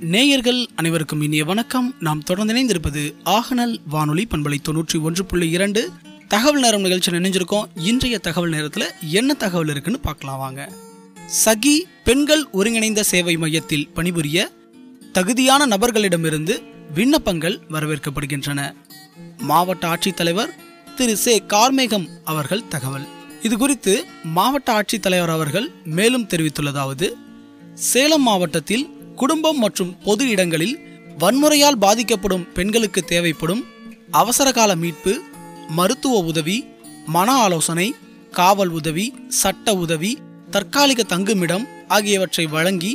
நேயர்கள் அனைவருக்கும் இனிய வணக்கம். நாம் தொடர்ந்து இணைந்திருப்பது ஆகநல் வானொலி பண்பலை தொண்ணூற்றி ஒன்று புள்ளி இரண்டு. தகவல் நேரம் நிகழ்ச்சி நினைஞ்சிருக்கோம் இன்றைய தகவல் நேரத்தில் என்ன தகவல் இருக்குன்னு பார்க்கலாம் வாங்க. சகி பெண்கள் ஒருங்கிணைந்த சேவை மையத்தில் பணிபுரிய தகுதியான நபர்களிடமிருந்து விண்ணப்பங்கள் வரவேற்கப்படுகின்றன. மாவட்ட ஆட்சித்தலைவர் திரு. சே. கார்மேகம் அவர்கள் தகவல். இது குறித்து மாவட்ட ஆட்சித்தலைவர் அவர்கள் மேலும் தெரிவித்துள்ளதாவது சேலம் மாவட்டத்தில் குடும்பம் மற்றும் பொது இடங்களில் வன்முறையால் பாதிக்கப்படும் பெண்களுக்கு தேவைப்படும் அவசரகால மீட்பு மருத்துவ உதவி மன ஆலோசனை காவல் உதவி சட்ட உதவி தற்காலிக தங்குமிடம் ஆகியவற்றை வழங்கி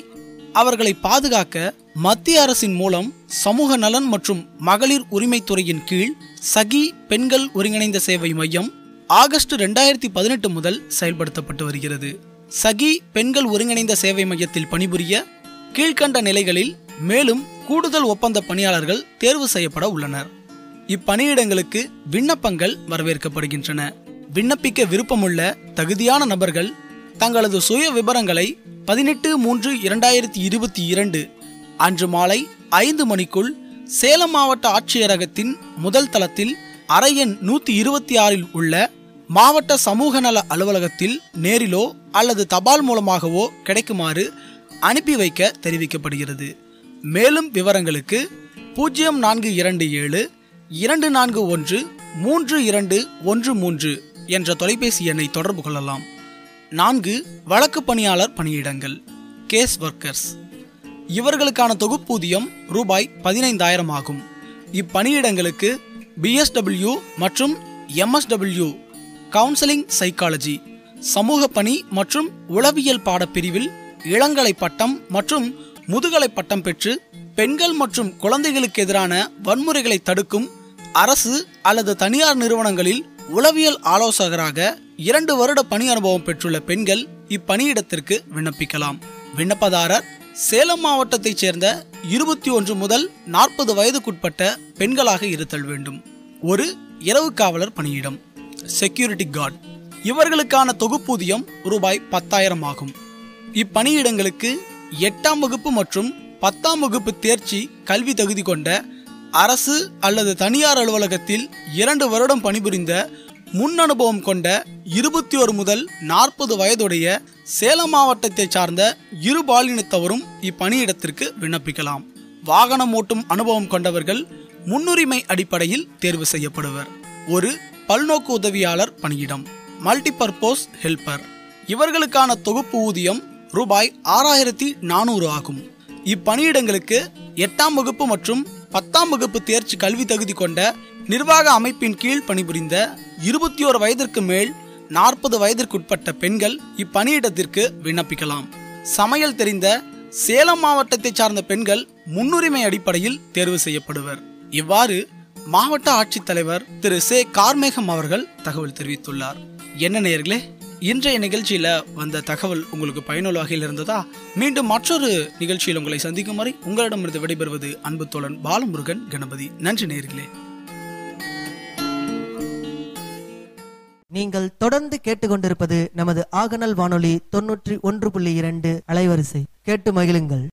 அவர்களை பாதுகாக்க மத்திய அரசின் மூலம் சமூக நலன் மற்றும் மகளிர் உரிமைத்துறையின் கீழ் சகி பெண்கள் ஒருங்கிணைந்த சேவை மையம் ஆகஸ்ட் ரெண்டாயிரத்தி பதினெட்டு முதல் செயல்படுத்தப்பட்டு வருகிறது. சகி பெண்கள் ஒருங்கிணைந்த சேவை மையத்தில் பணிபுரிய கீழ்கண்ட நிலைகளில் மேலும் கூடுதல் ஒப்பந்த பணியாளர்கள் தேர்வு செய்யப்பட உள்ளனர். இப்பணியிடங்களுக்கு விண்ணப்பங்கள் வரவேற்கப்படுகின்றன. விண்ணப்பிக்க விருப்பமுள்ள தகுதியான நபர்கள் தங்களது சுய விவரங்களை பதினெட்டு மூன்று இரண்டாயிரத்தி இருபத்தி இரண்டு அன்று மாலை ஐந்து மணிக்குள் சேலம் மாவட்ட ஆட்சியரகத்தின் முதல் தளத்தில் அறை எண் நூற்றி இருபத்தி ஆறில் உள்ள மாவட்ட சமூக நல அலுவலகத்தில் நேரிலோ அல்லது தபால் மூலமாகவோ கிடைக்குமாறு அனுப்பி வைக்க தெரிவிக்கப்படுகிறது. மேலும் விவரங்களுக்கு பூஜ்ஜியம் நான்கு இரண்டு ஏழு இரண்டு நான்கு ஒன்று மூன்று இரண்டு ஒன்று மூன்று என்ற தொலைபேசி எண்ணை தொடர்பு கொள்ளலாம். நான்கு வழக்கு பணியாளர் பணியிடங்கள் கேஸ் ஒர்க்கர்ஸ். இவர்களுக்கான தொகுப்பூதியம் ரூபாய் பதினைந்தாயிரம் ஆகும். இப்பணியிடங்களுக்கு பிஎஸ்டபிள்யூ மற்றும் எம்எஸ்டபிள்யூ கவுன்சிலிங் சைக்காலஜி சமூக பணி மற்றும் உளவியல் பாடப்பிரிவில் இளங்கலை பட்டம் மற்றும் முதுகலை பட்டம் பெற்று பெண்கள் மற்றும் குழந்தைகளுக்கு எதிரான வன்முறைகளை தடுக்கும் அரசு அல்லது தனியார் நிறுவனங்களில் உளவியல் ஆலோசகராக இரண்டு வருட பணி அனுபவம் பெற்றுள்ள பெண்கள் இப்பணியிடத்திற்கு விண்ணப்பிக்கலாம். விண்ணப்பதாரர் சேலம் மாவட்டத்தைச் சேர்ந்த இருபத்தி ஒன்று முதல் நாற்பது வயதுக்குட்பட்ட பெண்களாக இருத்தல் வேண்டும். ஒரு இரவு காவலர் பணியிடம். செக்யூரிட்டி கார்டு இவர்களுக்கான தொகுப்பூதியம் ரூபாய் பத்தாயிரம் ஆகும். இப்பணியிடங்களுக்கு எட்டாம் வகுப்பு மற்றும் பத்தாம் வகுப்பு தேர்ச்சி கல்வி தகுதி கொண்ட அரசு அல்லது தனியார் அலுவலகத்தில் இரண்டு வருடம் பணிபுரிந்த முன் அனுபவம் கொண்ட இருபத்தி ஒரு முதல் நாற்பது வயதுடைய சேலம் மாவட்டத்தை சார்ந்த இரு பாலினத்தவரும் இப்பணியிடத்திற்கு விண்ணப்பிக்கலாம். வாகனம் ஓட்டும் அனுபவம் கொண்டவர்கள் முன்னுரிமை அடிப்படையில் தேர்வு செய்யப்படுவர். ஒரு பல்நோக்கு உதவியாளர் பணியிடம். Multipurpose helper. இவர்களுக்கான தொகுப்பு ஊதியம் ரூபாய் ஆறாயிரத்தி நானூறு ஆகும். இப்பணியிடங்களுக்கு எட்டாம் வகுப்பு மற்றும் பத்தாம் வகுப்பு தேர்ச்சி கல்வி தகுதி கொண்ட நிர்வாக அமைப்பின் கீழ் பணிபுரிந்த இருபத்தி ஓரு வயதிற்கு மேல் நாற்பது வயதிற்குட்பட்ட பெண்கள் இப்பணியிடத்திற்கு விண்ணப்பிக்கலாம். சமையல் தெரிந்த சேலம் மாவட்டத்தை சார்ந்த பெண்கள் முன்னுரிமை அடிப்படையில் தேர்வு செய்யப்படுவர். இவ்வாறு மாவட்ட ஆட்சித்தலைவர் திரு. சே. கார்மேகம் அவர்கள் தகவல் தெரிவித்துள்ளார். என்ன நேயர்களே இன்றைய நிகழ்ச்சியில வந்த தகவல் உங்களுக்கு பயனுள்ள வகையில் இருந்ததா? மீண்டும் மற்றொரு நிகழ்ச்சியில் உங்களை சந்திக்கும் வரை உங்களிடமிருந்து விடைபெறுவது அன்பு தோழன் பாலமுருகன் கணபதி. நன்றி நேர்களே நீங்கள் தொடர்ந்து கேட்டுக்கொண்டிருப்பது நமது ஆகநல் வானொலி தொன்னூற்றி ஒன்று புள்ளி இரண்டு அலைவரிசை. கேட்டு மகிழுங்கள்.